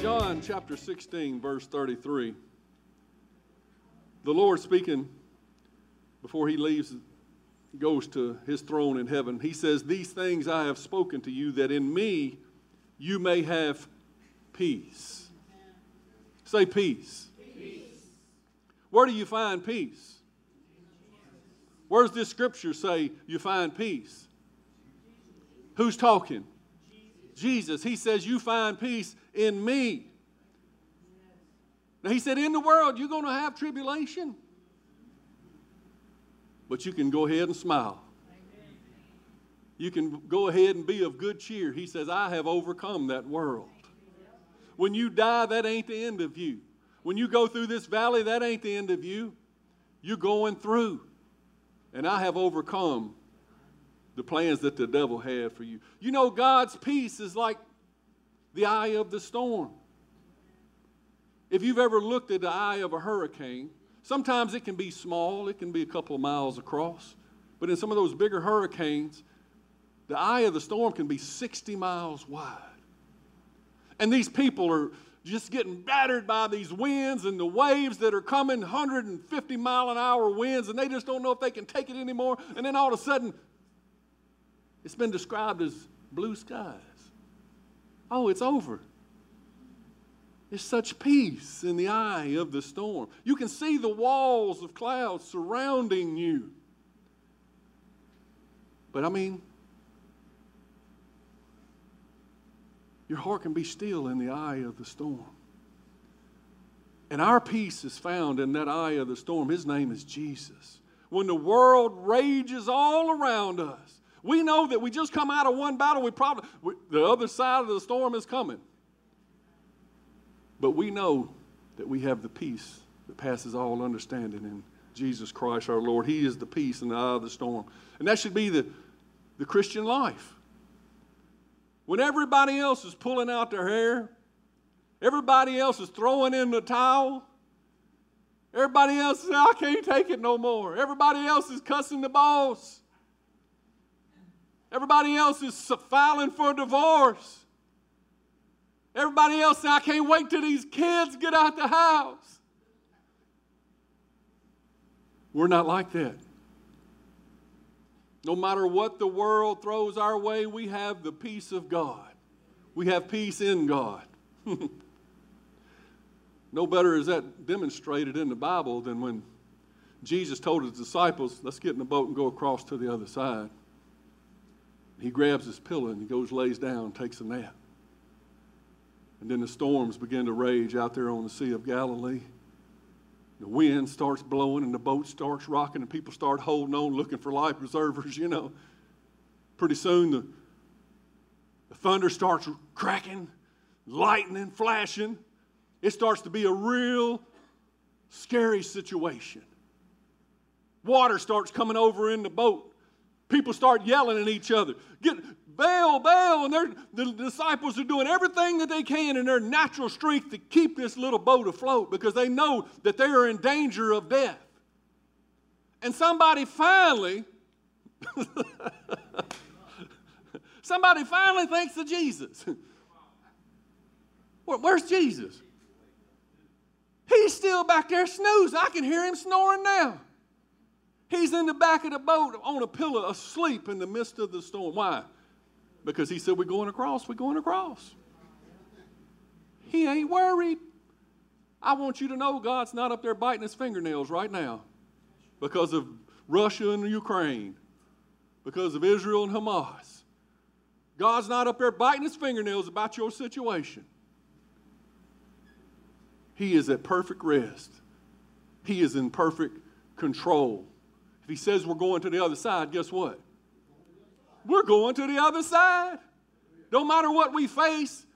John chapter 16, verse 33, the Lord speaking before he leaves, goes to his throne in heaven, he says, These things I have spoken to you, that in me you may have peace. Say peace. Where do you find peace? Where does this scripture say you find peace? Who's talking? Jesus. He says, You find peace in me. Now, he said, In the world, you're going to have tribulation. But you can go ahead and smile. You can go ahead and be of good cheer. He says, I have overcome that world. When you die, that ain't the end of you. When you go through this valley, that ain't the end of you. You're going through. And I have overcome the plans that the devil had for you. You know, God's peace is like the eye of the storm. If you've ever looked at the eye of a hurricane, sometimes it can be small, it can be a couple of miles across. But in some of those bigger hurricanes, the eye of the storm can be 60 miles wide. And these people are just getting battered by these winds and the waves that are coming 150 mile an hour winds, and they just don't know if they can take it anymore. And then all of a sudden, it's been described as blue skies. Oh, it's over. There's such peace in the eye of the storm. You can see the walls of clouds surrounding you. But I mean, your heart can be still in the eye of the storm. And our peace is found in that eye of the storm. His name is Jesus. When the world rages all around us, we know that we just come out of one battle. We probably we, the other side of the storm is coming. But we know that we have the peace that passes all understanding in Jesus Christ our Lord. He is the peace in the eye of the storm. And that should be the, the Christian life. When everybody else is pulling out their hair, everybody else is throwing in the towel, everybody else says, I can't take it no more. Everybody else is cussing the boss. Everybody else is filing for divorce. Everybody else says, I can't wait till these kids get out the house. We're not like that. No matter what the world throws our way, we have the peace of God. We have peace in God. no better is that demonstrated in the Bible than when Jesus told his disciples, Let's get in the boat and go across to the other side. He grabs his pillow and he goes, lays down, takes a nap. And then the storms begin to rage out there on the Sea of Galilee. The wind starts blowing and the boat starts rocking and people start holding on looking for life preservers, you know. Pretty soon the, the thunder starts cracking, lightning flashing. It starts to be a real scary situation. Water starts coming over in the boat. People start yelling at each other. Get bail, bail, and the disciples are doing everything that they can in their natural strength to keep this little boat afloat because they know that they are in danger of death. And somebody finally, somebody finally thinks of Jesus. Where's Jesus? He's still back there snoozing. I can hear him snoring now. He's in the back of the boat on a pillow, asleep in the midst of the storm. Why? Because he said, We're going across, we're going across. He ain't worried. I want you to know God's not up there biting his fingernails right now because of Russia and Ukraine, because of Israel and Hamas. God's not up there biting his fingernails about your situation. He is at perfect rest, He is in perfect control. If He says we're going to the other side, guess what? We're going to the other side. No matter what we face,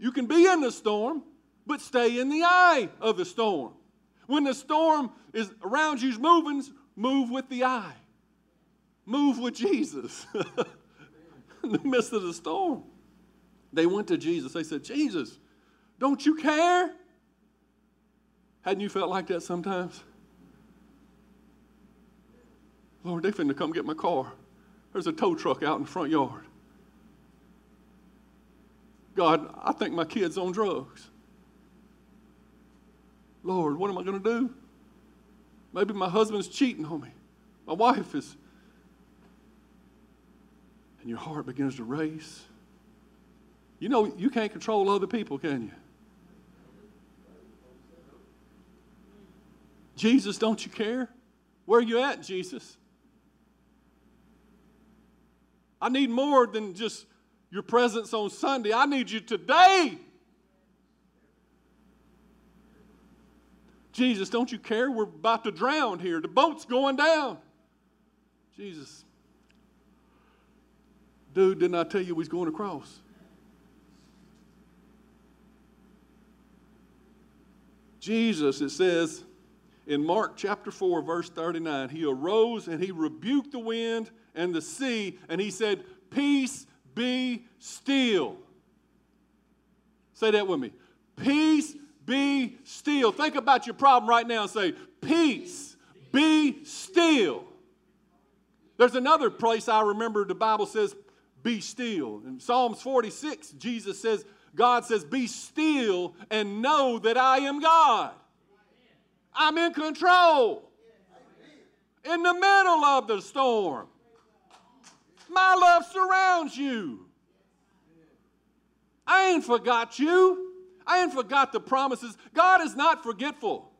You can be in the storm, but stay in the eye of the storm. When the storm is around you's moving, move with the eye. Move with Jesus in the midst of the storm. They went to Jesus. They said, Jesus, don't you care? Hadn't you felt like that sometimes? Lord, they finna come get my car. There's a tow truck out in the front yard. God, I think my kid's on drugs. Lord, what am I going to do? Maybe my husband's cheating on me. My wife is. And your heart begins to race. You know, you can't control other people, can you? Jesus, don't you care? Where are you at, Jesus? I need more than just your presence on Sunday. I need you today. Jesus, don't you care? We're about to drown here. The boat's going down. Jesus, dude, didn't I tell you was going across? Jesus, it says in Mark chapter 4, verse 39, he arose and he rebuked the wind and the sea, and he said, Peace be still. Say that with me. Peace be still. Think about your problem right now and say, Peace be still. There's another place I remember the Bible says, Be still. In Psalms 46, Jesus says, God says, Be still and know that I am God. I'm in control. In the middle of the storm. My love surrounds you. I ain't forgot you. I ain't forgot the promises. God is not forgetful.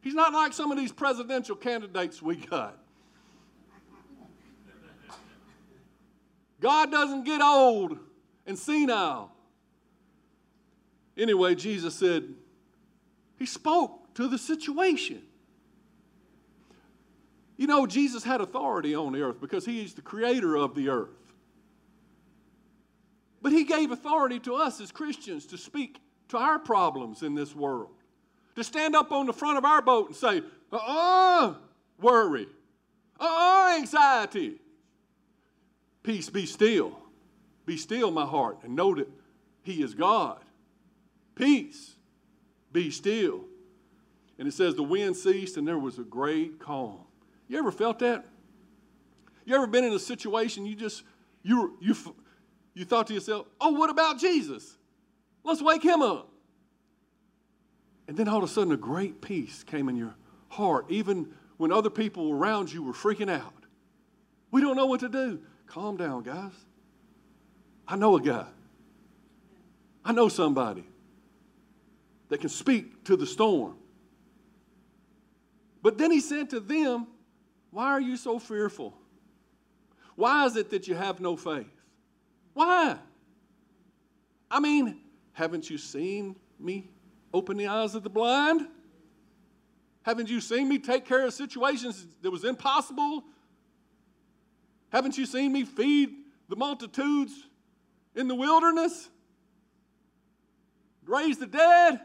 He's not like some of these presidential candidates we got. God doesn't get old and senile. Anyway, Jesus said, He spoke to the situation. You know, Jesus had authority on the earth because He is the creator of the earth. But He gave authority to us as Christians to speak to our problems in this world, to stand up on the front of our boat and say, uh uh worry, uh uh anxiety. Peace, be still. Be still, my heart, and know that He is God. Peace, be still. And it says the wind ceased and there was a great calm. You ever felt that? You ever been in a situation you just you you you thought to yourself, "Oh, what about Jesus? Let's wake him up." And then all of a sudden a great peace came in your heart even when other people around you were freaking out. We don't know what to do. Calm down, guys. I know a guy. I know somebody that can speak to the storm. But then he said to them, why are you so fearful? Why is it that you have no faith? Why? I mean, haven't you seen me open the eyes of the blind? Haven't you seen me take care of situations that was impossible? Haven't you seen me feed the multitudes in the wilderness? Raise the dead?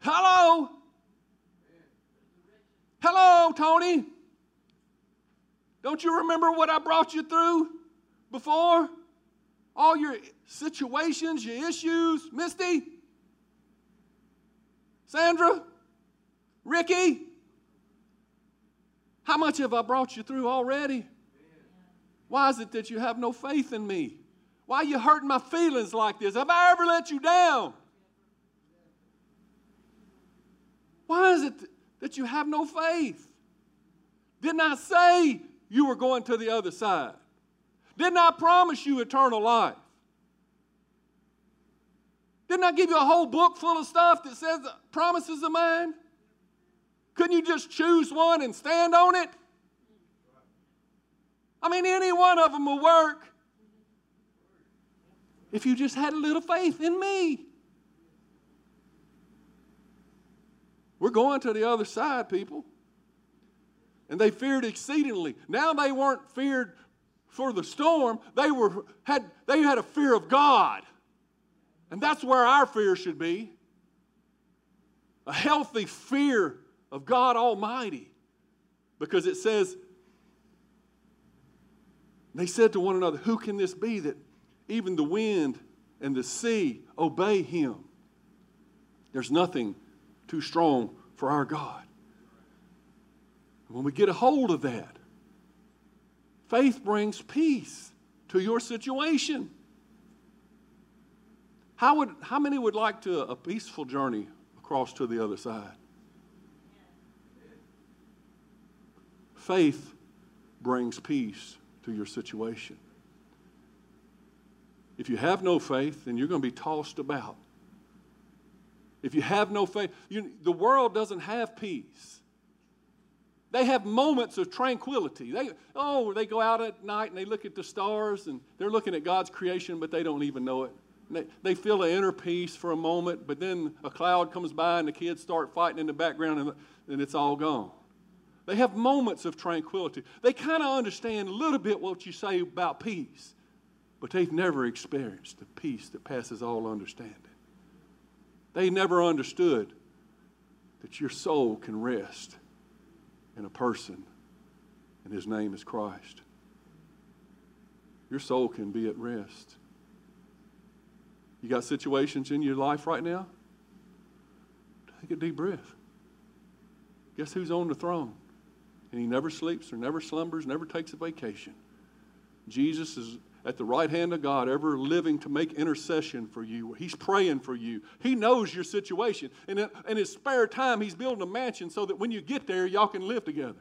Hello? Hello, Tony? Don't you remember what I brought you through before? All your situations, your issues, Misty, Sandra, Ricky. How much have I brought you through already? Why is it that you have no faith in me? Why are you hurting my feelings like this? Have I ever let you down? Why is it that you have no faith? Didn't I say you were going to the other side? Didn't I promise you eternal life? Didn't I give you a whole book full of stuff that says promises of mine? Couldn't you just choose one and stand on it? I mean, any one of them will work if you just had a little faith in me. We're going to the other side, people and they feared exceedingly. Now they weren't feared for the storm, they, were, had, they had a fear of God. And that's where our fear should be a healthy fear of God Almighty. Because it says, they said to one another, Who can this be that even the wind and the sea obey him? There's nothing too strong for our God. When we get a hold of that, faith brings peace to your situation. How, would, how many would like to a peaceful journey across to the other side? Faith brings peace to your situation. If you have no faith, then you're going to be tossed about. If you have no faith, you, the world doesn't have peace. They have moments of tranquility. They, oh, they go out at night and they look at the stars and they're looking at God's creation, but they don't even know it. They, they feel an inner peace for a moment, but then a cloud comes by and the kids start fighting in the background and, and it's all gone. They have moments of tranquility. They kind of understand a little bit what you say about peace, but they've never experienced the peace that passes all understanding. They never understood that your soul can rest in a person, and his name is Christ. Your soul can be at rest. You got situations in your life right now? Take a deep breath. Guess who's on the throne? And he never sleeps or never slumbers, never takes a vacation. Jesus is at the right hand of God, ever living to make intercession for you. He's praying for you. He knows your situation. And in his spare time, he's building a mansion so that when you get there, y'all can live together.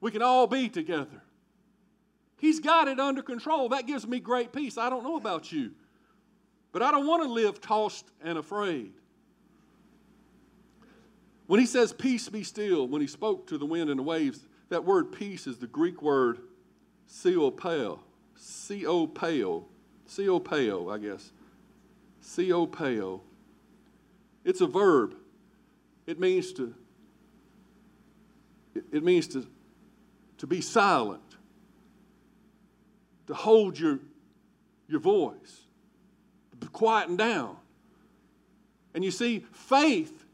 We can all be together. He's got it under control. That gives me great peace. I don't know about you, but I don't want to live tossed and afraid. When he says, Peace be still, when he spoke to the wind and the waves, that word peace is the Greek word seopeo. Seopeo. Seopeo, I guess. Seopeo. It's a verb. It means to it means to, to be silent, to hold your, your voice, to quieten down. And you see, faith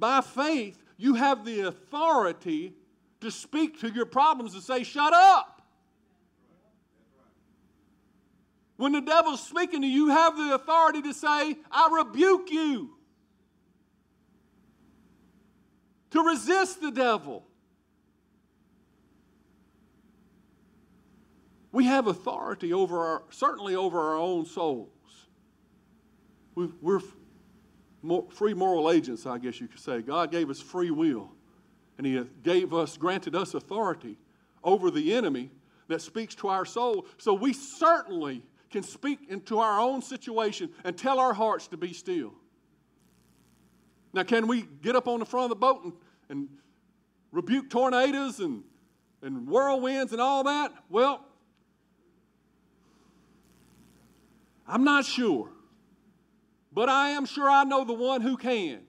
by faith, you have the authority to speak to your problems and say, Shut up. When the devil's speaking to you, you have the authority to say, I rebuke you. To resist the devil. We have authority over our, certainly over our own souls. we are free moral agents, I guess you could say. God gave us free will, and He gave us, granted us authority over the enemy that speaks to our soul. So we certainly can speak into our own situation and tell our hearts to be still. Now, can we get up on the front of the boat and, and rebuke tornadoes and, and whirlwinds and all that? Well, I'm not sure. But I am sure I know the one who can.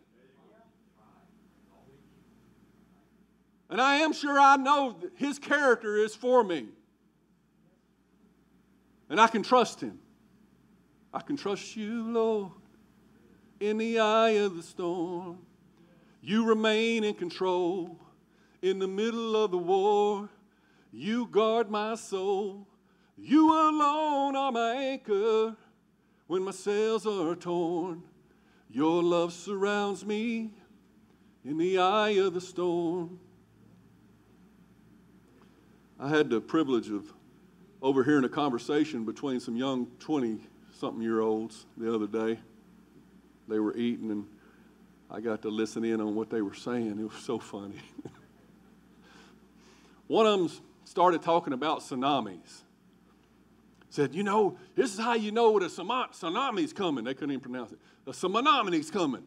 And I am sure I know that his character is for me. And I can trust him. I can trust you, Lord, in the eye of the storm. You remain in control in the middle of the war. You guard my soul. You alone are my anchor when my sails are torn. Your love surrounds me in the eye of the storm. I had the privilege of overhearing a conversation between some young 20 something year olds the other day. They were eating, and I got to listen in on what they were saying. It was so funny. One of them started talking about tsunamis said, You know, this is how you know what a tsunami is coming. They couldn't even pronounce it. A tsunami is coming.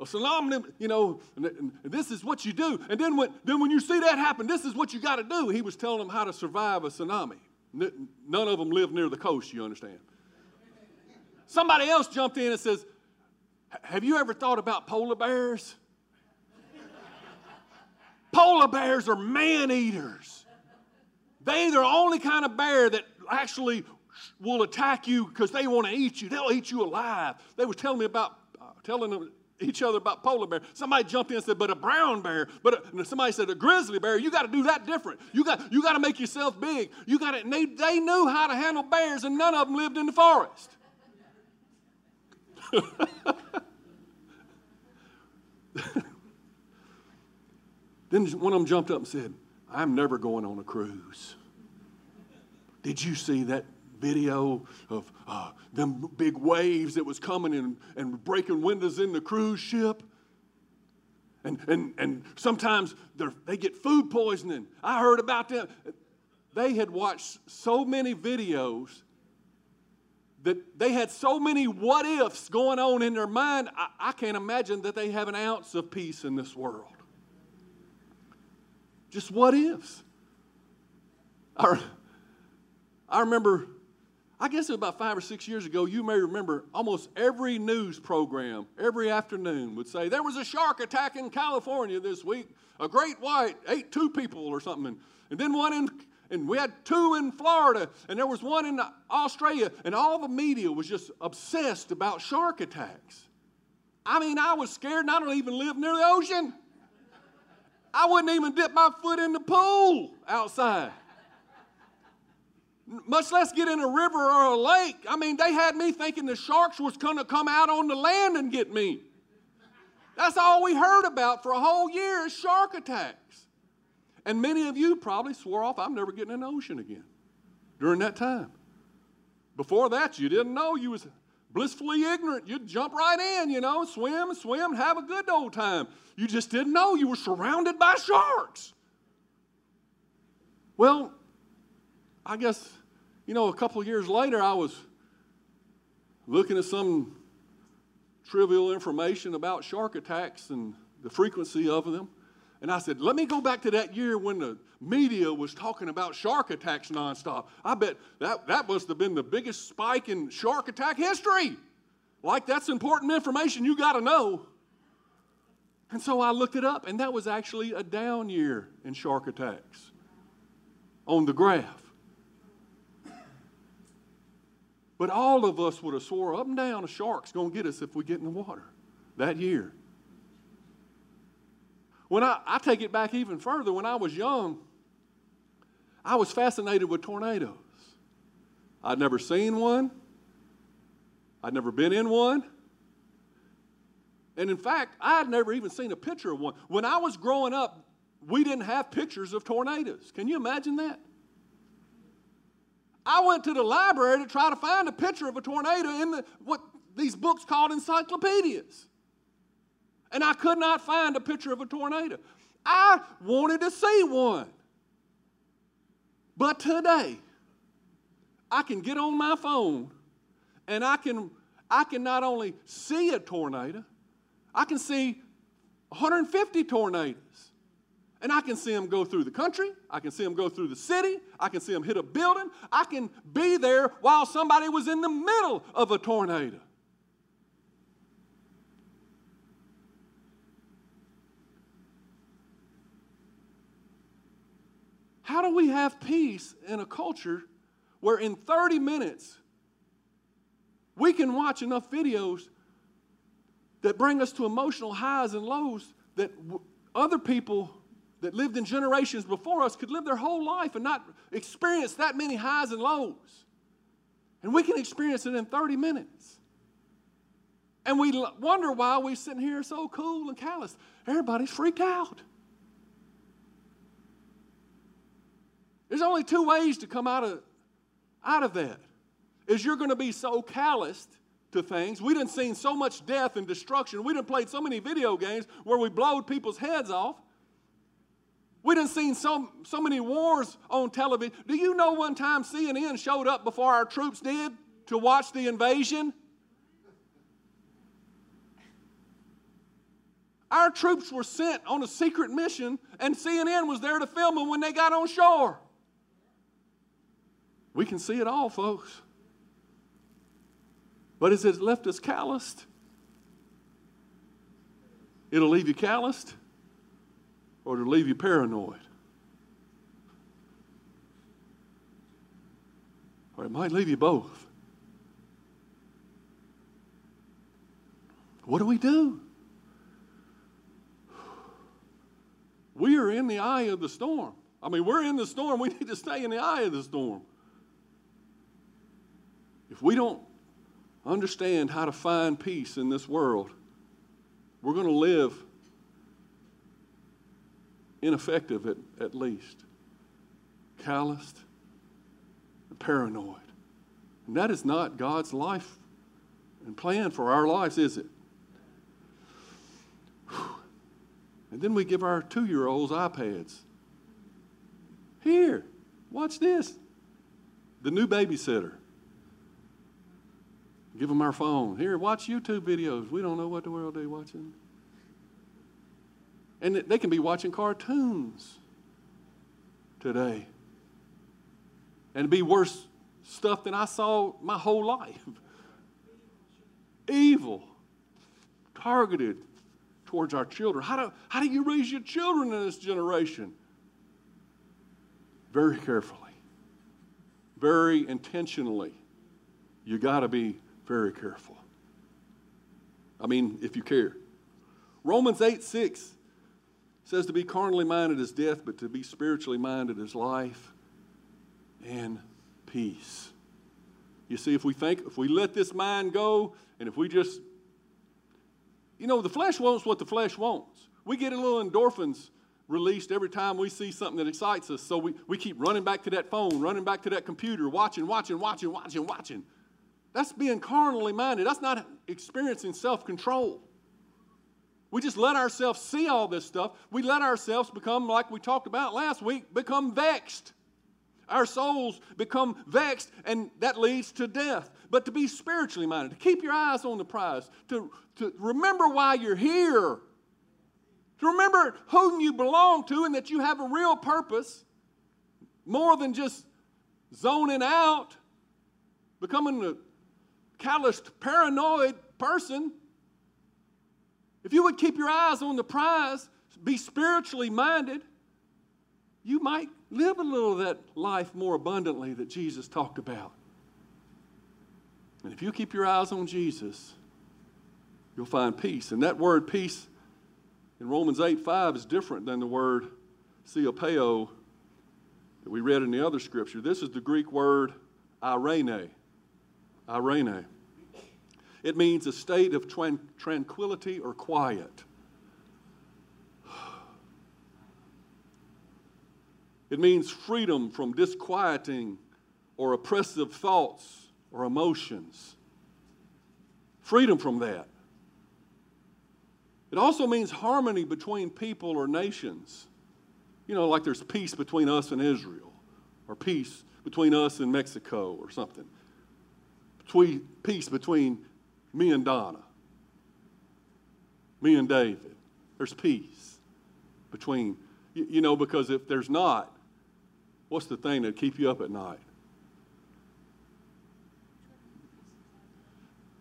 A tsunami, you know, and, and this is what you do. And then when, then when you see that happen, this is what you got to do. He was telling them how to survive a tsunami. None of them live near the coast, you understand. Somebody else jumped in and says, Have you ever thought about polar bears? polar bears are man eaters. They, they're the only kind of bear that actually will attack you because they want to eat you. They'll eat you alive. They were telling me about, uh, telling them, each other about polar bear. Somebody jumped in and said, but a brown bear, but a, somebody said a grizzly bear. You got to do that different. You got, you got to make yourself big. You got to, they, they knew how to handle bears and none of them lived in the forest. then one of them jumped up and said, I'm never going on a cruise. Did you see that video of uh, them big waves that was coming and, and breaking windows in the cruise ship? And, and, and sometimes they get food poisoning. I heard about them. They had watched so many videos that they had so many what ifs going on in their mind, I, I can't imagine that they have an ounce of peace in this world. Just what ifs. I, I remember, I guess it was about five or six years ago, you may remember almost every news program every afternoon would say, There was a shark attack in California this week. A great white ate two people or something. And, and then one in and we had two in Florida, and there was one in Australia, and all the media was just obsessed about shark attacks. I mean, I was scared, and I don't even live near the ocean. I wouldn't even dip my foot in the pool outside, much less get in a river or a lake. I mean, they had me thinking the sharks was going to come out on the land and get me. That's all we heard about for a whole year is shark attacks. And many of you probably swore off, I'm never getting in the ocean again during that time. Before that, you didn't know you was blissfully ignorant. You'd jump right in, you know, swim, swim, have a good old time. You just didn't know you were surrounded by sharks. Well, I guess, you know, a couple years later, I was looking at some trivial information about shark attacks and the frequency of them. And I said, let me go back to that year when the media was talking about shark attacks nonstop. I bet that, that must have been the biggest spike in shark attack history. Like, that's important information you got to know. And so I looked it up, and that was actually a down year in shark attacks on the graph. But all of us would have swore up and down a shark's going to get us if we get in the water that year. When I, I take it back even further, when I was young, I was fascinated with tornadoes. I'd never seen one, I'd never been in one. And in fact, I had never even seen a picture of one. When I was growing up, we didn't have pictures of tornadoes. Can you imagine that? I went to the library to try to find a picture of a tornado in the, what these books called encyclopedias and I could not find a picture of a tornado. I wanted to see one. But today, I can get on my phone and I can, I can not only see a tornado, I can see 150 tornadoes. And I can see them go through the country. I can see them go through the city. I can see them hit a building. I can be there while somebody was in the middle of a tornado. How do we have peace in a culture where in 30 minutes we can watch enough videos that bring us to emotional highs and lows that other people that lived in generations before us could live their whole life and not experience that many highs and lows? And we can experience it in 30 minutes. And we wonder why we're sitting here so cool and callous. Everybody's freaked out. There's only two ways to come out of, out of that. Is you're going to be so calloused to things. We didn't seen so much death and destruction. We didn't played so many video games where we blowed people's heads off. We didn't seen so, so many wars on television. Do you know one time CNN showed up before our troops did to watch the invasion? Our troops were sent on a secret mission, and CNN was there to film them when they got on shore. We can see it all, folks. But has it left us calloused? It'll leave you calloused or it'll leave you paranoid. or it might leave you both. What do we do? We are in the eye of the storm. I mean, we're in the storm. We need to stay in the eye of the storm. If we don't understand how to find peace in this world, we're going to live ineffective at, at least, calloused, paranoid. And that is not God's life and plan for our lives, is it? And then we give our two year olds iPads. Here, watch this. The new babysitter. Give them our phone. Here, watch YouTube videos. We don't know what the world they're watching. And they can be watching cartoons today. And be worse stuff than I saw my whole life. Evil, targeted towards our children. How do, how do you raise your children in this generation? Very carefully, very intentionally. You got to be very careful. I mean, if you care. Romans 8 6 says to be carnally minded is death, but to be spiritually minded is life and peace. You see, if we think, if we let this mind go, and if we just, you know, the flesh wants what the flesh wants. We get a little endorphins released every time we see something that excites us. So we, we keep running back to that phone, running back to that computer, watching, watching, watching, watching, watching. That's being carnally minded. That's not experiencing self control. We just let ourselves see all this stuff. We let ourselves become, like we talked about last week, become vexed. Our souls become vexed, and that leads to death. But to be spiritually minded, to keep your eyes on the prize, to, to remember why you're here, to remember whom you belong to, and that you have a real purpose, more than just zoning out, becoming a calloused, paranoid person, if you would keep your eyes on the prize, be spiritually minded, you might live a little of that life more abundantly that Jesus talked about. And if you keep your eyes on Jesus, you'll find peace. And that word peace in Romans 8 5 is different than the word siopeo that we read in the other scripture. This is the Greek word irene. Irene. It means a state of tran- tranquility or quiet. It means freedom from disquieting or oppressive thoughts or emotions. Freedom from that. It also means harmony between people or nations. You know, like there's peace between us and Israel, or peace between us and Mexico, or something between, peace between me and Donna, me and David. There's peace between, you, know, because if there's not, what's the thing that keep you up at night?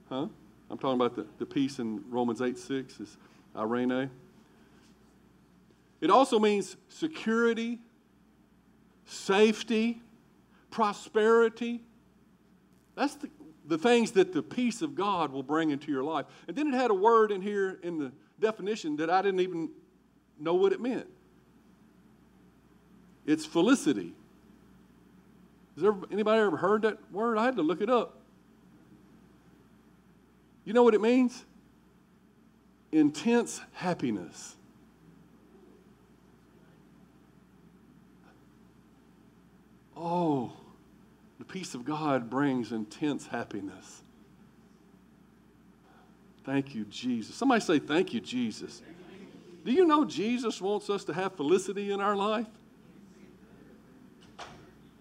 Huh? I'm talking about the, the peace in Romans 8 6 is irene. It also means security, safety, prosperity. That's the, the things that the peace of God will bring into your life. And then it had a word in here in the definition that I didn't even know what it meant. It's felicity. Has there, anybody ever heard that word? I had to look it up. You know what it means? Intense happiness. Oh, the peace of God brings intense happiness. Thank you, Jesus. Somebody say, Thank you, Jesus. Do you know Jesus wants us to have felicity in our life?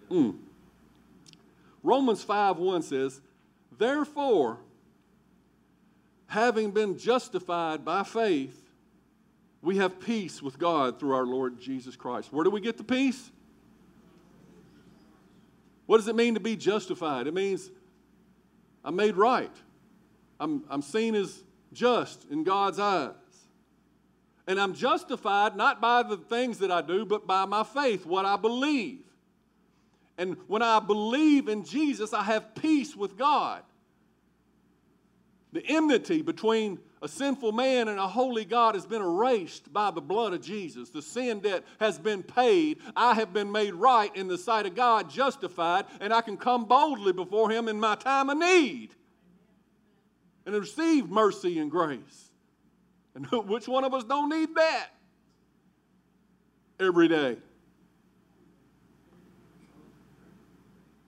Mm. Romans 5 1 says, Therefore, having been justified by faith, we have peace with God through our Lord Jesus Christ. Where do we get the peace? What does it mean to be justified? It means I'm made right. I'm, I'm seen as just in God's eyes. And I'm justified not by the things that I do, but by my faith, what I believe. And when I believe in Jesus, I have peace with God. The enmity between a sinful man and a holy God has been erased by the blood of Jesus. The sin debt has been paid. I have been made right in the sight of God, justified, and I can come boldly before Him in my time of need and receive mercy and grace. And which one of us don't need that every day?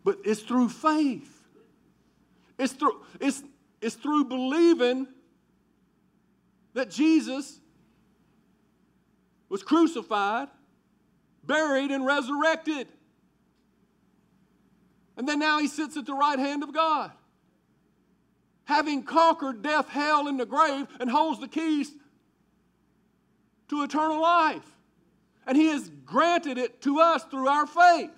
But it's through faith. It's through, it's, it's through believing that Jesus was crucified, buried, and resurrected. And then now he sits at the right hand of God, having conquered death, hell, and the grave, and holds the keys to eternal life. And he has granted it to us through our faith.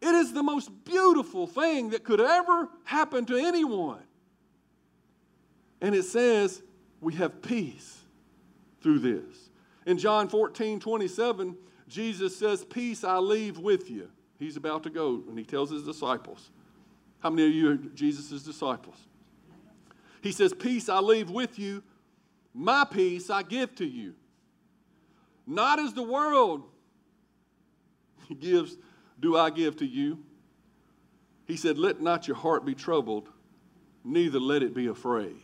It is the most beautiful thing that could ever happen to anyone. And it says we have peace through this. In John 14, 27, Jesus says, Peace I leave with you. He's about to go, and he tells his disciples. How many of you are Jesus' disciples? He says, Peace I leave with you, my peace I give to you. Not as the world gives do I give to you? He said, Let not your heart be troubled, neither let it be afraid.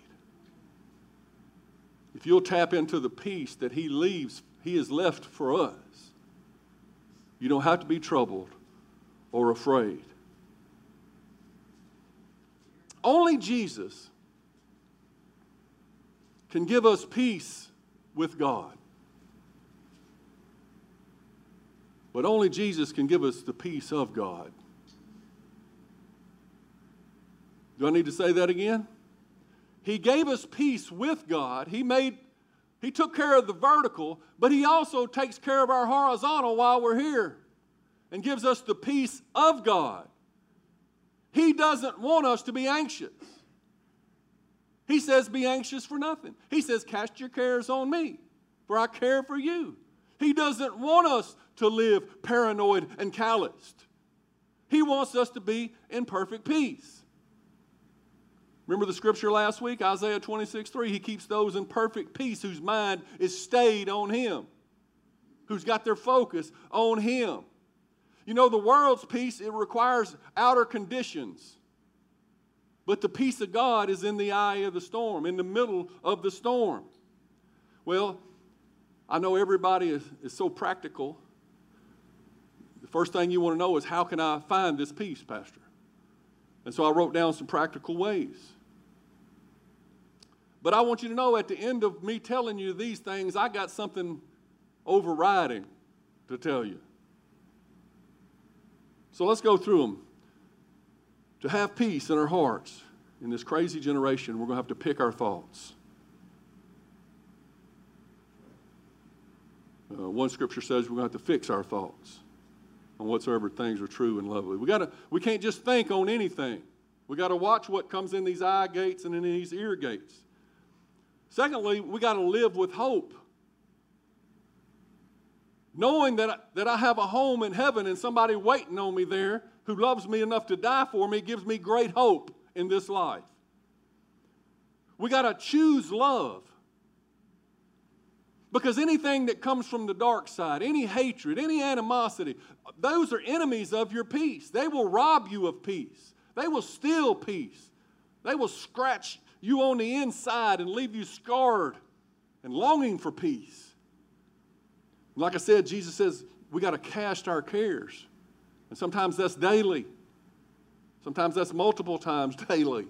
If you'll tap into the peace that He leaves, He has left for us, you don't have to be troubled or afraid. Only Jesus can give us peace with God. But only Jesus can give us the peace of God. Do I need to say that again? He gave us peace with God. He made he took care of the vertical, but he also takes care of our horizontal while we're here and gives us the peace of God. He doesn't want us to be anxious. He says, Be anxious for nothing. He says, Cast your cares on me, for I care for you. He doesn't want us to live paranoid and calloused. He wants us to be in perfect peace. Remember the scripture last week, Isaiah 26 3? He keeps those in perfect peace whose mind is stayed on Him, who's got their focus on Him. You know, the world's peace, it requires outer conditions. But the peace of God is in the eye of the storm, in the middle of the storm. Well, I know everybody is, is so practical. The first thing you want to know is how can I find this peace, Pastor? And so I wrote down some practical ways. But I want you to know at the end of me telling you these things, I got something overriding to tell you. So let's go through them. To have peace in our hearts in this crazy generation, we're going to have to pick our thoughts. Uh, one scripture says we're going to have to fix our thoughts on whatsoever things are true and lovely. We gotta, we can't just think on anything. We got to watch what comes in these eye gates and in these ear gates. Secondly, we got to live with hope. Knowing that I, that I have a home in heaven and somebody waiting on me there who loves me enough to die for me gives me great hope in this life. We got to choose love. Because anything that comes from the dark side, any hatred, any animosity, those are enemies of your peace. They will rob you of peace. They will steal peace. They will scratch you on the inside and leave you scarred and longing for peace. Like I said, Jesus says we got to cast our cares. And sometimes that's daily, sometimes that's multiple times daily.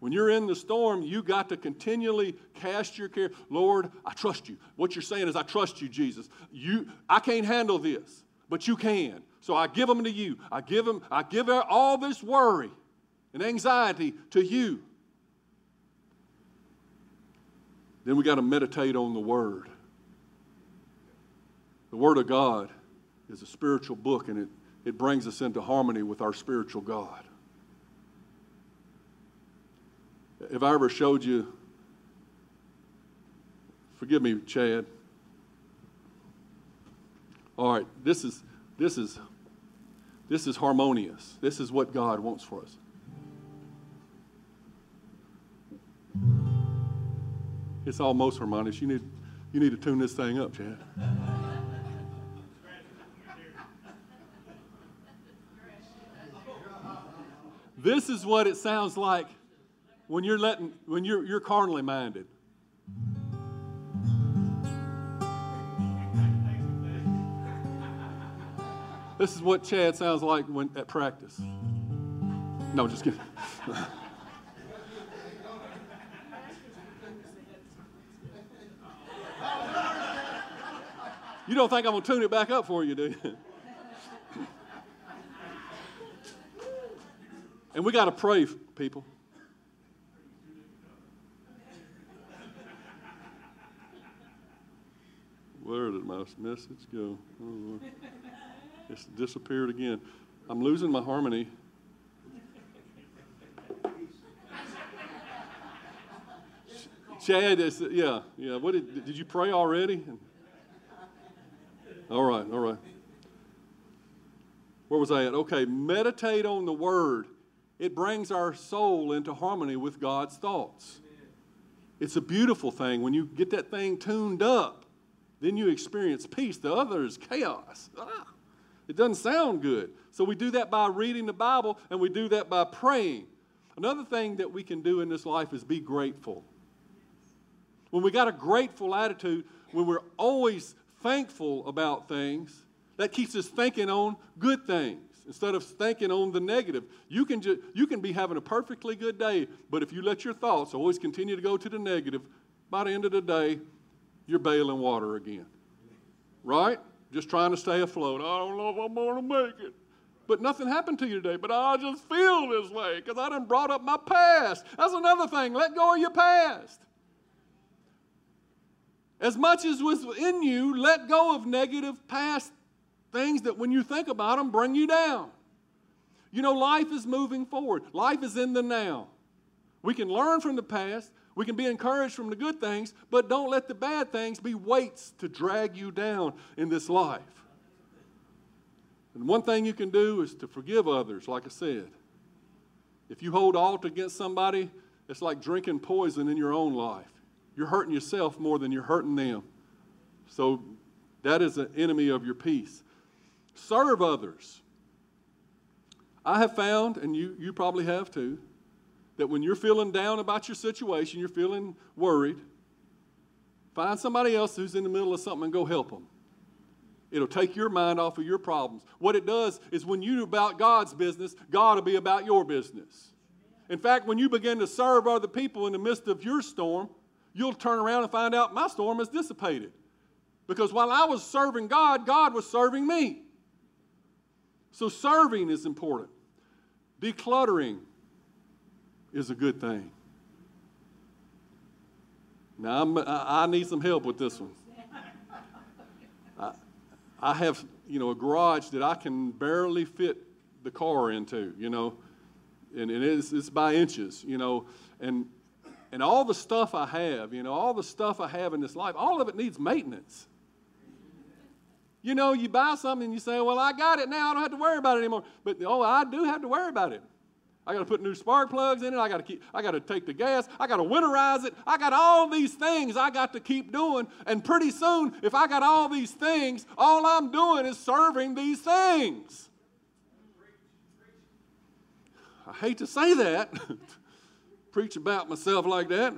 When you're in the storm, you got to continually cast your care. Lord, I trust you. What you're saying is, I trust you, Jesus. You, I can't handle this, but you can. So I give them to you. I give them, I give all this worry and anxiety to you. Then we got to meditate on the Word. The Word of God is a spiritual book, and it, it brings us into harmony with our spiritual God. If I ever showed you? Forgive me, Chad. All right, this is this is this is harmonious. This is what God wants for us. It's almost harmonious. You need you need to tune this thing up, Chad. This is what it sounds like when you're letting when you're you're carnally minded. This is what Chad sounds like when at practice. No, just kidding. you don't think I'm gonna tune it back up for you, do you? and we got to pray, people. Where did my message go? Oh, it's disappeared again. I'm losing my harmony. Chad, is, yeah, yeah. What did, did you pray already? All right, all right. Where was I at? Okay, meditate on the word. It brings our soul into harmony with God's thoughts. It's a beautiful thing when you get that thing tuned up. Then you experience peace. The other is chaos. Ah. It doesn't sound good. So we do that by reading the Bible and we do that by praying. Another thing that we can do in this life is be grateful. When we got a grateful attitude, when we're always thankful about things, that keeps us thinking on good things instead of thinking on the negative. You can, ju- you can be having a perfectly good day, but if you let your thoughts always continue to go to the negative, by the end of the day, you're bailing water again. Right? just trying to stay afloat. I don't know if I'm going to make it. But nothing happened to you today. But I just feel this way because I done brought up my past. That's another thing. Let go of your past. As much as was in you, let go of negative past things that when you think about them bring you down. You know, life is moving forward. Life is in the now. We can learn from the past, we can be encouraged from the good things, but don't let the bad things be weights to drag you down in this life. And one thing you can do is to forgive others, like I said. If you hold alt against somebody, it's like drinking poison in your own life. You're hurting yourself more than you're hurting them. So that is an enemy of your peace. Serve others. I have found, and you, you probably have too, that when you're feeling down about your situation, you're feeling worried, find somebody else who's in the middle of something and go help them. It'll take your mind off of your problems. What it does is when you're about God's business, God will be about your business. In fact, when you begin to serve other people in the midst of your storm, you'll turn around and find out my storm has dissipated. Because while I was serving God, God was serving me. So serving is important. Decluttering is a good thing. Now, I'm, i need some help with this one. I, I have, you know, a garage that I can barely fit the car into, you know, and, and it's, it's by inches, you know, and, and all the stuff I have, you know, all the stuff I have in this life, all of it needs maintenance. You know, you buy something and you say, well, I got it now, I don't have to worry about it anymore. But, oh, I do have to worry about it. I got to put new spark plugs in it. I got to keep. I got to take the gas. I got to winterize it. I got all these things I got to keep doing. And pretty soon, if I got all these things, all I'm doing is serving these things. I hate to say that, preach about myself like that,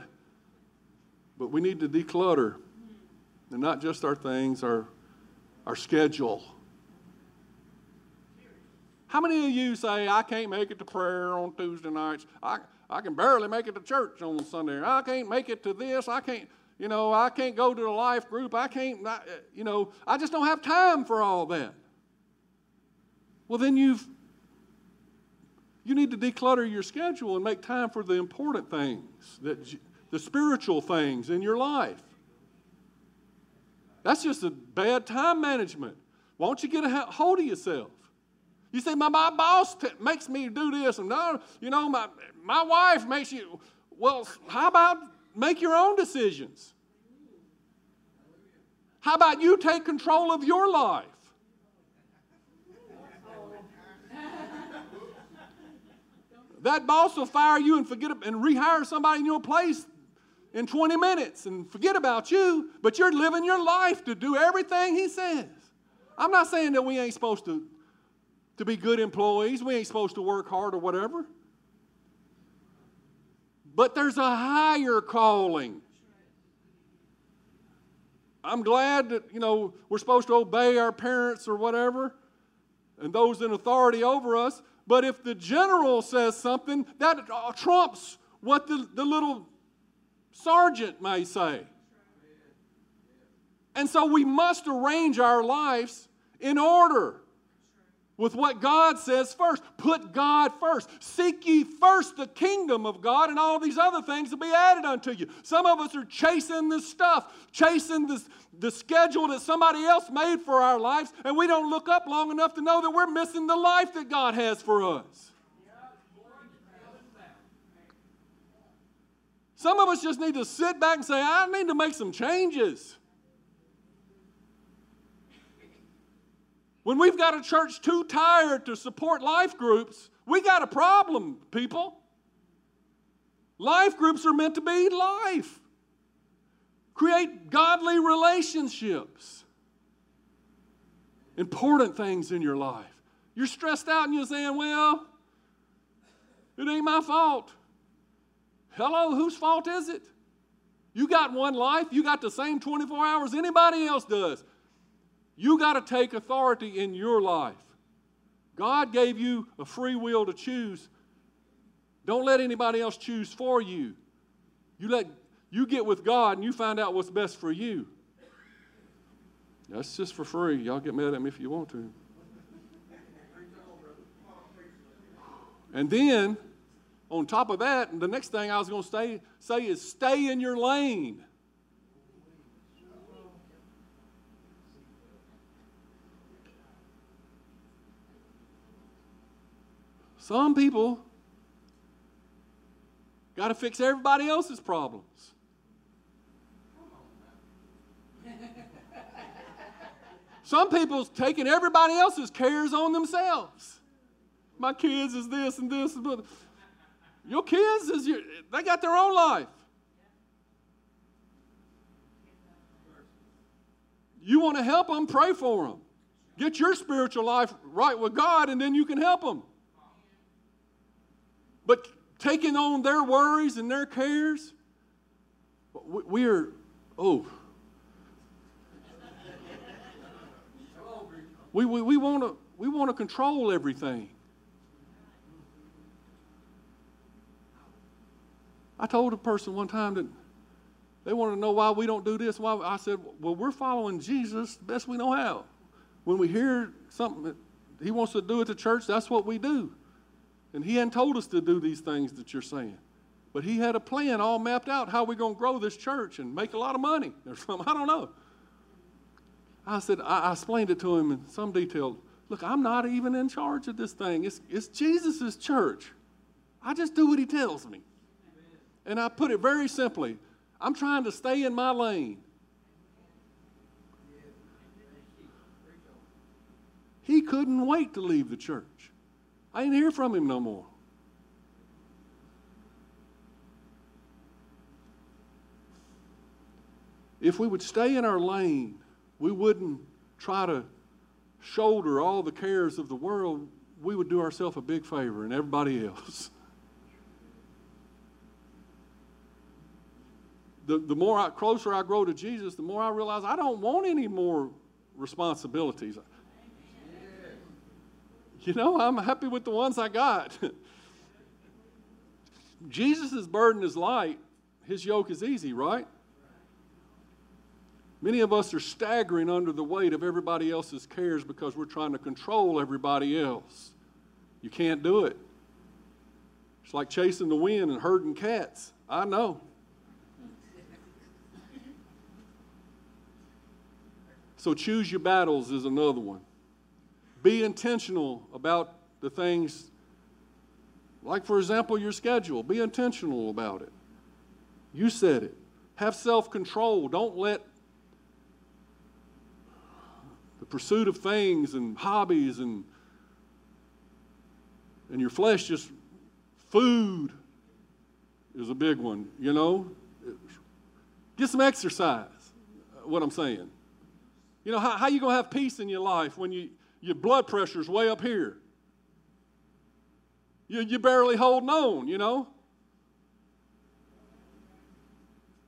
but we need to declutter, and not just our things, our our schedule how many of you say, I can't make it to prayer on Tuesday nights? I, I can barely make it to church on Sunday. I can't make it to this. I can't, you know, I can't go to the life group. I can't, you know, I just don't have time for all that. Well, then you've, you need to declutter your schedule and make time for the important things, that, the spiritual things in your life. That's just a bad time management. Why don't you get a hold of yourself? You say, my, my boss t- makes me do this, and no, you know, my, my wife makes you. Well, how about make your own decisions? How about you take control of your life? That boss will fire you and forget and rehire somebody in your place in 20 minutes and forget about you, but you're living your life to do everything he says. I'm not saying that we ain't supposed to, to be good employees, we ain't supposed to work hard or whatever. But there's a higher calling. I'm glad that, you know, we're supposed to obey our parents or whatever and those in authority over us. But if the general says something, that uh, trumps what the, the little sergeant may say. And so we must arrange our lives in order with what God says first. Put God first. Seek ye first the kingdom of God, and all these other things will be added unto you. Some of us are chasing this stuff, chasing this, the schedule that somebody else made for our lives, and we don't look up long enough to know that we're missing the life that God has for us. Some of us just need to sit back and say, I need to make some changes. When we've got a church too tired to support life groups, we got a problem, people. Life groups are meant to be life, create godly relationships, important things in your life. You're stressed out and you're saying, Well, it ain't my fault. Hello, whose fault is it? You got one life, you got the same 24 hours anybody else does. You got to take authority in your life. God gave you a free will to choose. Don't let anybody else choose for you. You let you get with God and you find out what's best for you. That's just for free. Y'all get mad at me if you want to. And then, on top of that, the next thing I was going to say, say is stay in your lane. Some people got to fix everybody else's problems. Some people's taking everybody else's cares on themselves. My kids is this and this, but your kids is your, they got their own life. You want to help them, pray for them. Get your spiritual life right with God, and then you can help them. But taking on their worries and their cares, we're, oh. We, we, we want to we want to control everything. I told a person one time that they wanted to know why we don't do this. Why I said, well, we're following Jesus the best we know how. When we hear something he wants to do at the church, that's what we do. And he hadn't told us to do these things that you're saying. But he had a plan all mapped out how we're going to grow this church and make a lot of money or something. I don't know. I said, I, I explained it to him in some detail. Look, I'm not even in charge of this thing. It's, it's Jesus' church. I just do what he tells me. And I put it very simply I'm trying to stay in my lane. He couldn't wait to leave the church. I ain't hear from him no more. If we would stay in our lane, we wouldn't try to shoulder all the cares of the world. We would do ourselves a big favor and everybody else. The, the more I, closer I grow to Jesus, the more I realize I don't want any more responsibilities. You know, I'm happy with the ones I got. Jesus' burden is light, his yoke is easy, right? Many of us are staggering under the weight of everybody else's cares because we're trying to control everybody else. You can't do it. It's like chasing the wind and herding cats. I know. So choose your battles is another one. Be intentional about the things, like, for example, your schedule. Be intentional about it. You said it. Have self control. Don't let the pursuit of things and hobbies and, and your flesh just Food is a big one, you know. Get some exercise, what I'm saying. You know, how, how you going to have peace in your life when you, your blood pressure's way up here? You, you're barely holding on, you know?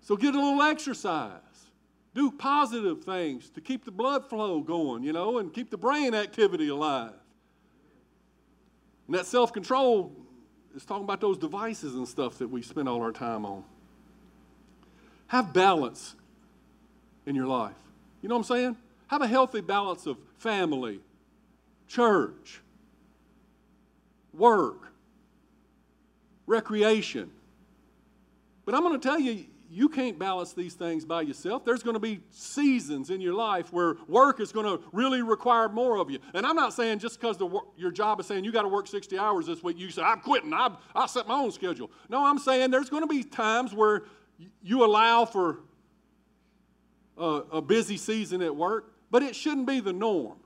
So get a little exercise. Do positive things to keep the blood flow going, you know, and keep the brain activity alive. And that self control is talking about those devices and stuff that we spend all our time on. Have balance in your life. You know what I'm saying? Have a healthy balance of family, church, work, recreation. But I'm going to tell you, you can't balance these things by yourself. There's going to be seasons in your life where work is going to really require more of you. And I'm not saying just because your job is saying you got to work 60 hours this week, you say, I'm quitting. I, I set my own schedule. No, I'm saying there's going to be times where you allow for a, a busy season at work, but it shouldn't be the norm.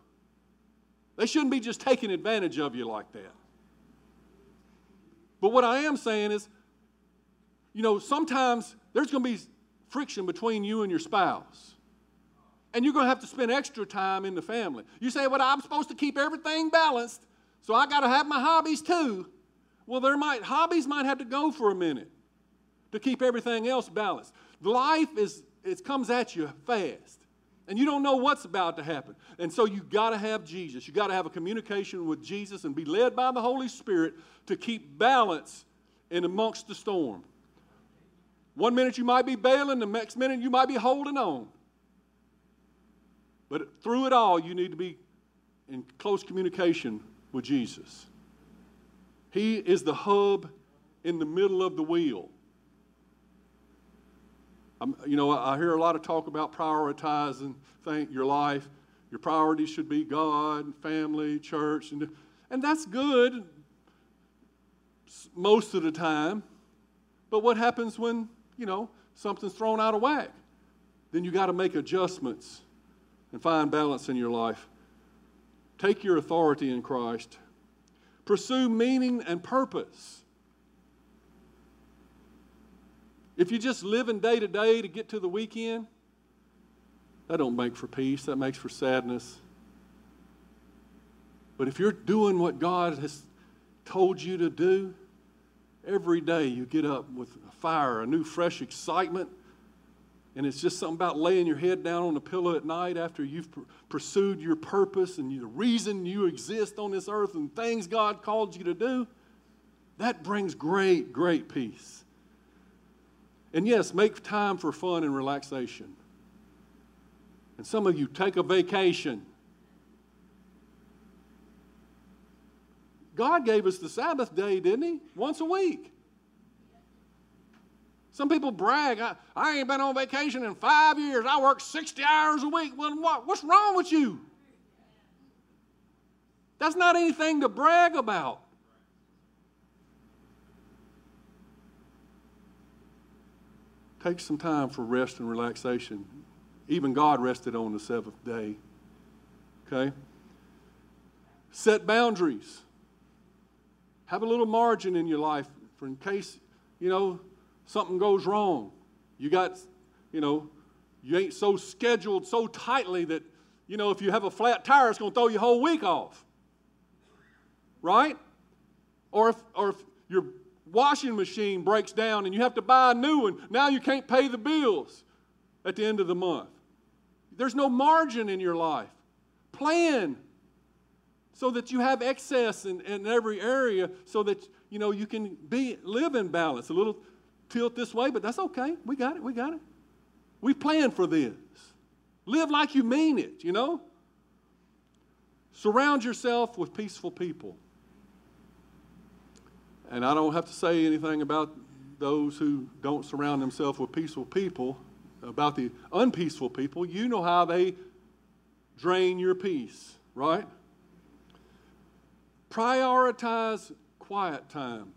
They shouldn't be just taking advantage of you like that. But what I am saying is, you know, sometimes there's going to be friction between you and your spouse. And you're going to have to spend extra time in the family. You say, well, I'm supposed to keep everything balanced, so I got to have my hobbies too. Well, there might hobbies might have to go for a minute to keep everything else balanced. Life is it comes at you fast. And you don't know what's about to happen. And so you got to have Jesus. You got to have a communication with Jesus and be led by the Holy Spirit to keep balance in amongst the storm. One minute you might be bailing, the next minute you might be holding on. But through it all, you need to be in close communication with Jesus. He is the hub in the middle of the wheel. I'm, you know, I hear a lot of talk about prioritizing think, your life. Your priorities should be God, family, church, and, and that's good most of the time. But what happens when, you know, something's thrown out of whack? Then you got to make adjustments and find balance in your life. Take your authority in Christ. Pursue meaning and purpose. If you're just living day to day to get to the weekend, that don't make for peace. That makes for sadness. But if you're doing what God has told you to do, every day you get up with a fire, a new, fresh excitement. And it's just something about laying your head down on the pillow at night after you've pr- pursued your purpose and the reason you exist on this earth and things God called you to do. That brings great, great peace. And yes, make time for fun and relaxation. And some of you take a vacation. God gave us the Sabbath day, didn't He? Once a week. Some people brag, I, I ain't been on vacation in five years. I work 60 hours a week. Well, what, what's wrong with you? That's not anything to brag about. Take some time for rest and relaxation. Even God rested on the seventh day. Okay? Set boundaries. Have a little margin in your life for in case, you know, something goes wrong. You got, you know, you ain't so scheduled so tightly that, you know, if you have a flat tire, it's going to throw your whole week off. Right? Or if, or if your washing machine breaks down and you have to buy a new one, now you can't pay the bills at the end of the month. There's no margin in your life. Plan so that you have excess in, in every area so that you know you can be live in balance. A little tilt this way, but that's okay. We got it, we got it. We plan for this. Live like you mean it, you know? Surround yourself with peaceful people. And I don't have to say anything about those who don't surround themselves with peaceful people, about the unpeaceful people. You know how they drain your peace, right? Prioritize quiet time.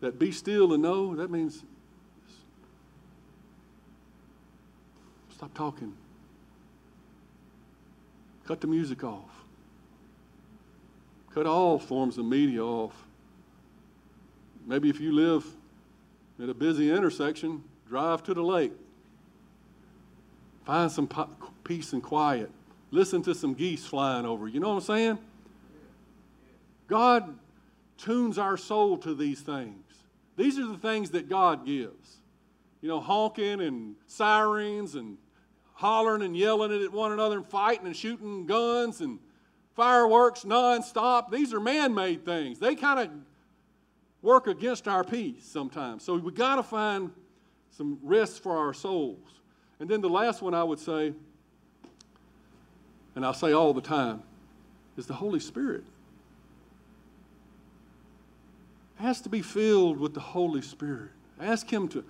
That be still and know, that means stop talking. Cut the music off. Cut all forms of media off. Maybe if you live at a busy intersection, drive to the lake. Find some peace and quiet. Listen to some geese flying over. You know what I'm saying? God tunes our soul to these things. These are the things that God gives. You know, honking and sirens and hollering and yelling at one another and fighting and shooting guns and fireworks nonstop. These are man made things. They kind of work against our peace sometimes. So we got to find some rest for our souls. And then the last one I would say, and I say all the time, is the Holy Spirit. Has to be filled with the Holy Spirit. Ask Him to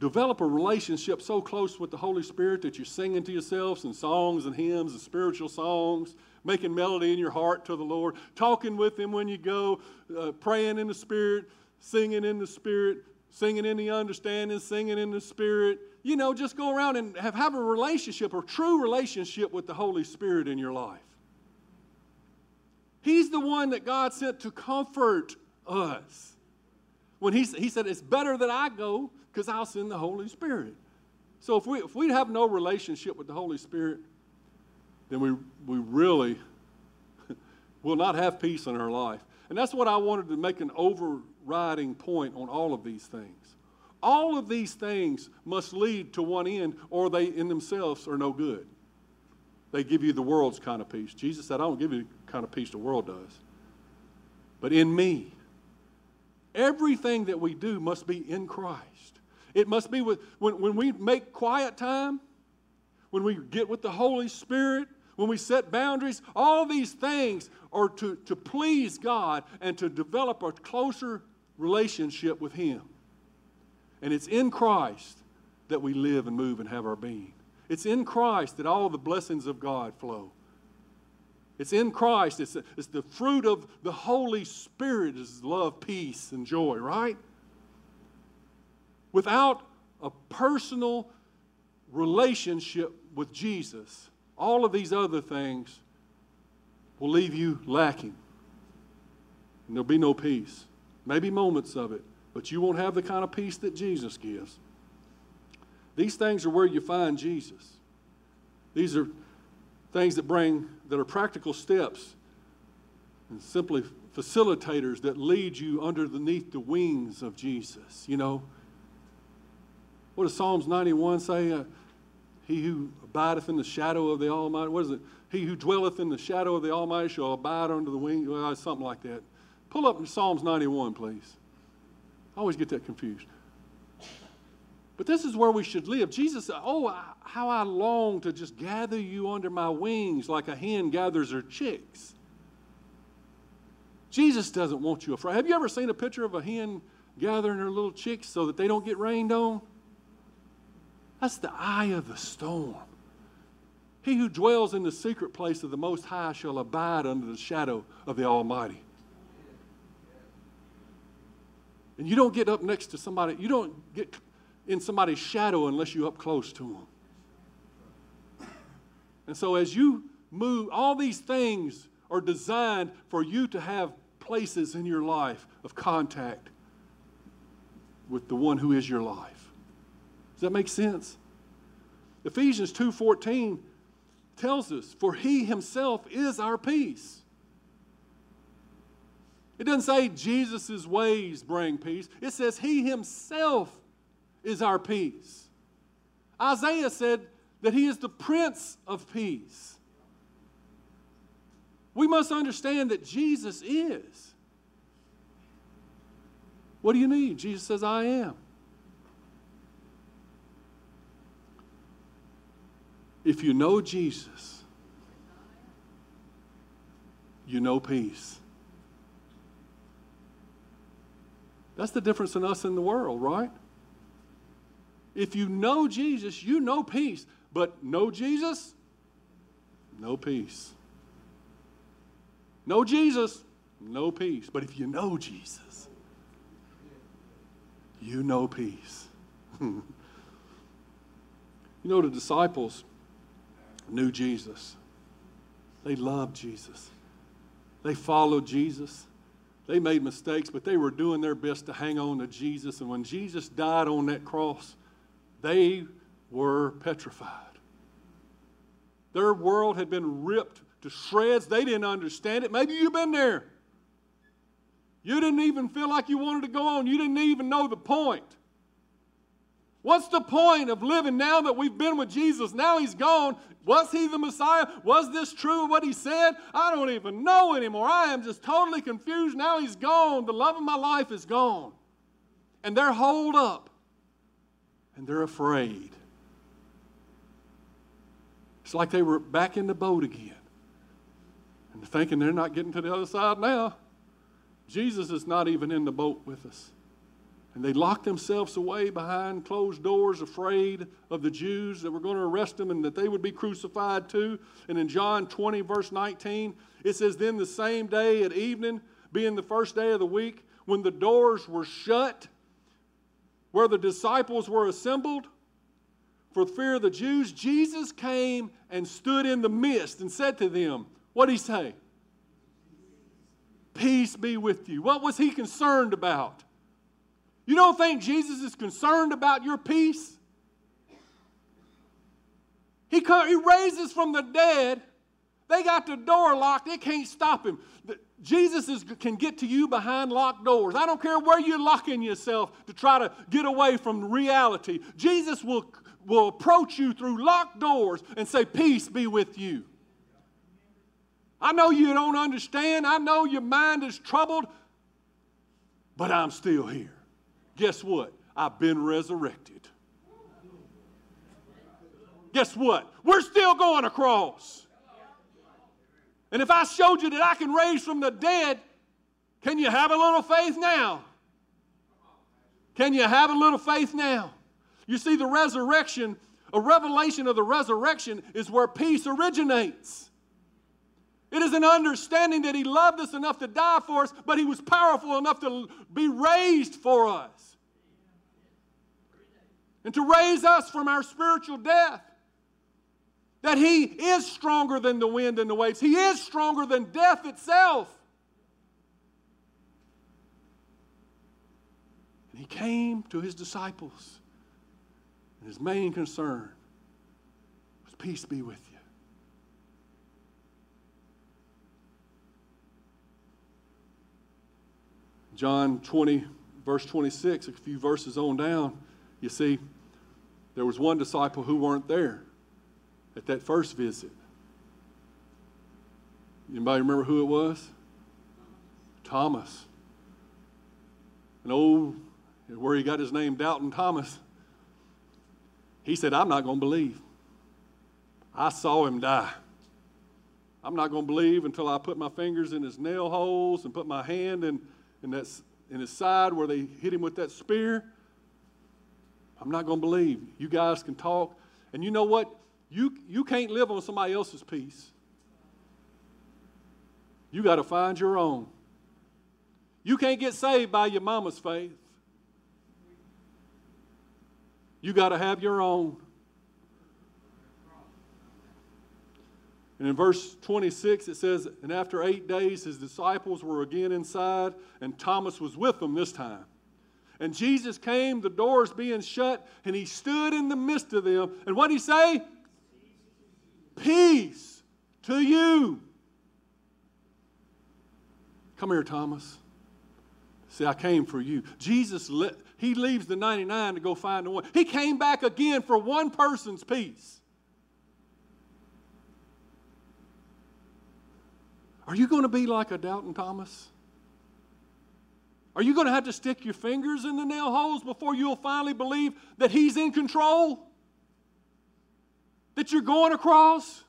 develop a relationship so close with the Holy Spirit that you're singing to yourselves in songs and hymns and spiritual songs, making melody in your heart to the Lord, talking with Him when you go, uh, praying in the Spirit, singing in the Spirit, singing in the understanding, singing in the Spirit. You know, just go around and have, have a relationship, a true relationship with the Holy Spirit in your life. He's the one that God sent to comfort us. When he, he said, It's better that I go because I'll send the Holy Spirit. So if we, if we have no relationship with the Holy Spirit, then we, we really will not have peace in our life. And that's what I wanted to make an overriding point on all of these things. All of these things must lead to one end, or they in themselves are no good. They give you the world's kind of peace. Jesus said, I don't give you the kind of peace the world does. But in me, everything that we do must be in Christ. It must be with, when, when we make quiet time, when we get with the Holy Spirit, when we set boundaries, all these things are to, to please God and to develop a closer relationship with Him. And it's in Christ that we live and move and have our being. It's in Christ that all the blessings of God flow. It's in Christ. It's, it's the fruit of the Holy Spirit is love, peace, and joy, right? Without a personal relationship with Jesus, all of these other things will leave you lacking. And there'll be no peace. Maybe moments of it, but you won't have the kind of peace that Jesus gives. These things are where you find Jesus. These are things that bring, that are practical steps and simply facilitators that lead you underneath the wings of Jesus. You know, what does Psalms 91 say? Uh, he who abideth in the shadow of the Almighty, what is it? He who dwelleth in the shadow of the Almighty shall abide under the wing, well, something like that. Pull up Psalms 91, please. I always get that confused. But this is where we should live. Jesus Oh, how I long to just gather you under my wings like a hen gathers her chicks. Jesus doesn't want you afraid. Have you ever seen a picture of a hen gathering her little chicks so that they don't get rained on? That's the eye of the storm. He who dwells in the secret place of the Most High shall abide under the shadow of the Almighty. And you don't get up next to somebody, you don't get in somebody's shadow unless you're up close to them. And so as you move, all these things are designed for you to have places in your life of contact with the one who is your life. Does that make sense? Ephesians 2:14 tells us, "For he himself is our peace." It doesn't say Jesus' ways bring peace. It says he himself is our peace. Isaiah said that he is the prince of peace. We must understand that Jesus is. What do you need? Jesus says, I am. If you know Jesus, you know peace. That's the difference in us in the world, right? If you know Jesus, you know peace. But know Jesus, no peace. Know Jesus, no peace. But if you know Jesus, you know peace. you know, the disciples knew Jesus. They loved Jesus. They followed Jesus. They made mistakes, but they were doing their best to hang on to Jesus. And when Jesus died on that cross, they were petrified. Their world had been ripped to shreds. They didn't understand it. Maybe you've been there. You didn't even feel like you wanted to go on. You didn't even know the point. What's the point of living now that we've been with Jesus? Now he's gone. Was he the Messiah? Was this true what he said? I don't even know anymore. I am just totally confused. Now he's gone. The love of my life is gone. And they're holed up and they're afraid. It's like they were back in the boat again and thinking they're not getting to the other side now. Jesus is not even in the boat with us. And they locked themselves away behind closed doors, afraid of the Jews that were going to arrest them and that they would be crucified too. And in John 20, verse 19, it says, Then the same day at evening, being the first day of the week, when the doors were shut, where the disciples were assembled, for fear of the Jews, Jesus came and stood in the midst and said to them, What did he say? Peace be with you. What was he concerned about? You don't think Jesus is concerned about your peace? He, he raises from the dead. They got the door locked. They can't stop him. Jesus is, can get to you behind locked doors. I don't care where you're locking yourself to try to get away from reality. Jesus will, will approach you through locked doors and say, Peace be with you. I know you don't understand. I know your mind is troubled, but I'm still here guess what? I've been resurrected. Guess what? We're still going across. And if I showed you that I can raise from the dead, can you have a little faith now? Can you have a little faith now? You see, the resurrection, a revelation of the resurrection is where peace originates. It is an understanding that He loved us enough to die for us, but He was powerful enough to be raised for us and to raise us from our spiritual death. That He is stronger than the wind and the waves, He is stronger than death itself. And He came to His disciples, and His main concern was peace be with you. John 20, verse 26, a few verses on down, you see, there was one disciple who weren't there at that first visit. Anybody remember who it was? Thomas. An old, where he got his name, Doubting Thomas. He said, I'm not going to believe. I saw him die. I'm not going to believe until I put my fingers in his nail holes and put my hand in, in, that, in his side where they hit him with that spear. I'm not going to believe. You guys can talk. And you know what? You, you can't live on somebody else's peace. You got to find your own. You can't get saved by your mama's faith. You got to have your own. And in verse 26, it says, And after eight days, his disciples were again inside, and Thomas was with them this time. And Jesus came, the doors being shut, and he stood in the midst of them. And what did he say? Peace to you. Come here, Thomas. See, I came for you. Jesus, he leaves the 99 to go find the one. He came back again for one person's peace. Are you going to be like a doubting Thomas? Are you going to have to stick your fingers in the nail holes before you'll finally believe that He's in control? That you're going across?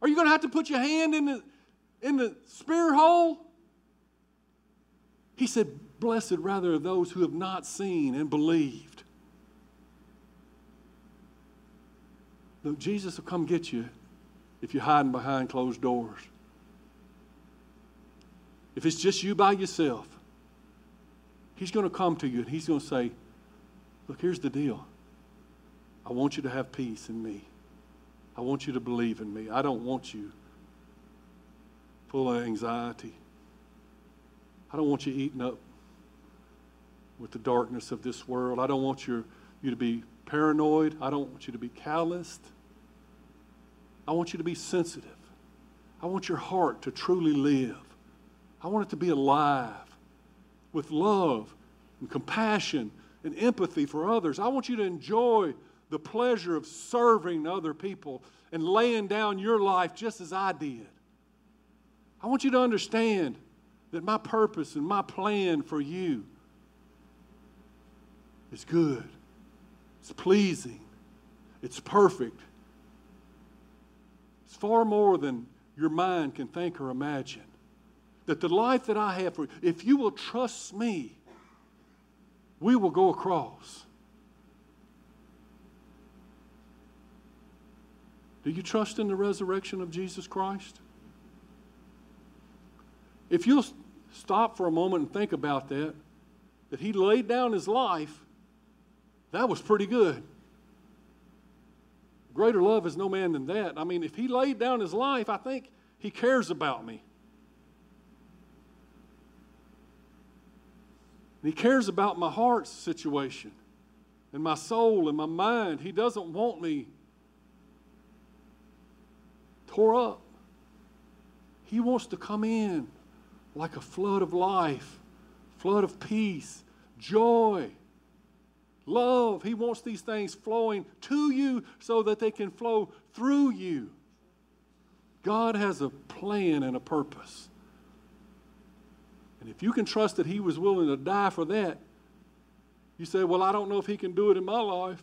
Are you going to have to put your hand in the, in the spear hole? He said, Blessed rather are those who have not seen and believed. Look, Jesus will come get you if you're hiding behind closed doors. If it's just you by yourself, He's going to come to you and He's going to say, Look, here's the deal. I want you to have peace in me. I want you to believe in me. I don't want you full of anxiety. I don't want you eaten up with the darkness of this world. I don't want your, you to be paranoid. I don't want you to be calloused. I want you to be sensitive. I want your heart to truly live. I want it to be alive with love and compassion and empathy for others. I want you to enjoy the pleasure of serving other people and laying down your life just as I did. I want you to understand that my purpose and my plan for you is good, it's pleasing, it's perfect. Far more than your mind can think or imagine. That the life that I have for you, if you will trust me, we will go across. Do you trust in the resurrection of Jesus Christ? If you'll stop for a moment and think about that, that he laid down his life, that was pretty good. Greater love is no man than that. I mean, if he laid down his life, I think he cares about me. And he cares about my heart's situation and my soul and my mind. He doesn't want me tore up. He wants to come in like a flood of life, flood of peace, joy, love. He wants these things flowing to you so that they can flow through you. God has a plan and a purpose. And if you can trust that He was willing to die for that, you say, Well, I don't know if He can do it in my life.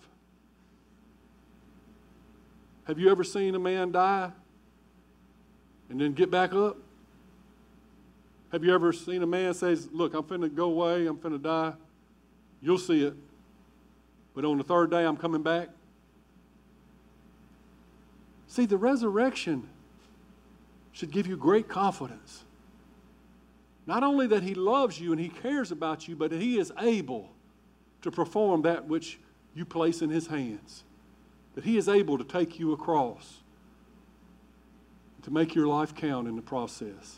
Have you ever seen a man die and then get back up? Have you ever seen a man say, Look, I'm finna go away, I'm finna die? You'll see it. But on the third day, I'm coming back. See, the resurrection should give you great confidence. Not only that He loves you and He cares about you, but that He is able to perform that which you place in His hands. That He is able to take you across, to make your life count in the process.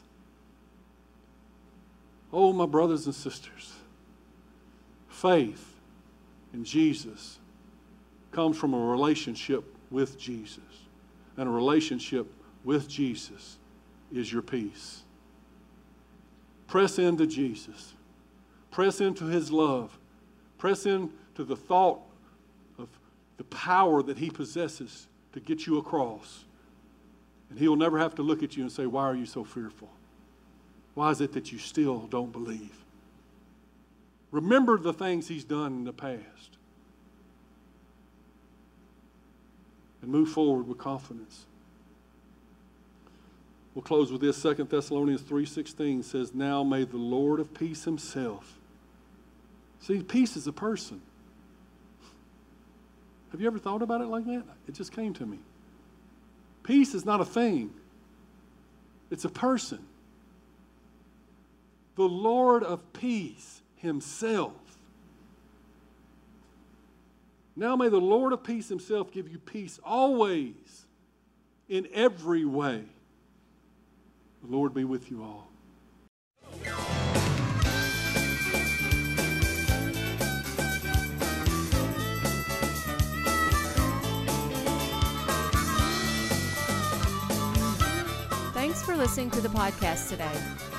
Oh, my brothers and sisters, faith in Jesus comes from a relationship with Jesus. And a relationship with Jesus is your peace. Press into Jesus. Press into his love. Press into the thought of the power that he possesses to get you across. And he'll never have to look at you and say, Why are you so fearful? Why is it that you still don't believe? Remember the things he's done in the past. And move forward with confidence. We'll close with this. 2 Thessalonians 3.16 says, Now may the Lord of peace himself. See, peace is a person. Have you ever thought about it like that? It just came to me. Peace is not a thing. It's a person. The Lord of peace himself. Now may the Lord of peace himself give you peace always, in every way. The Lord be with you all. Thanks for listening to the podcast today.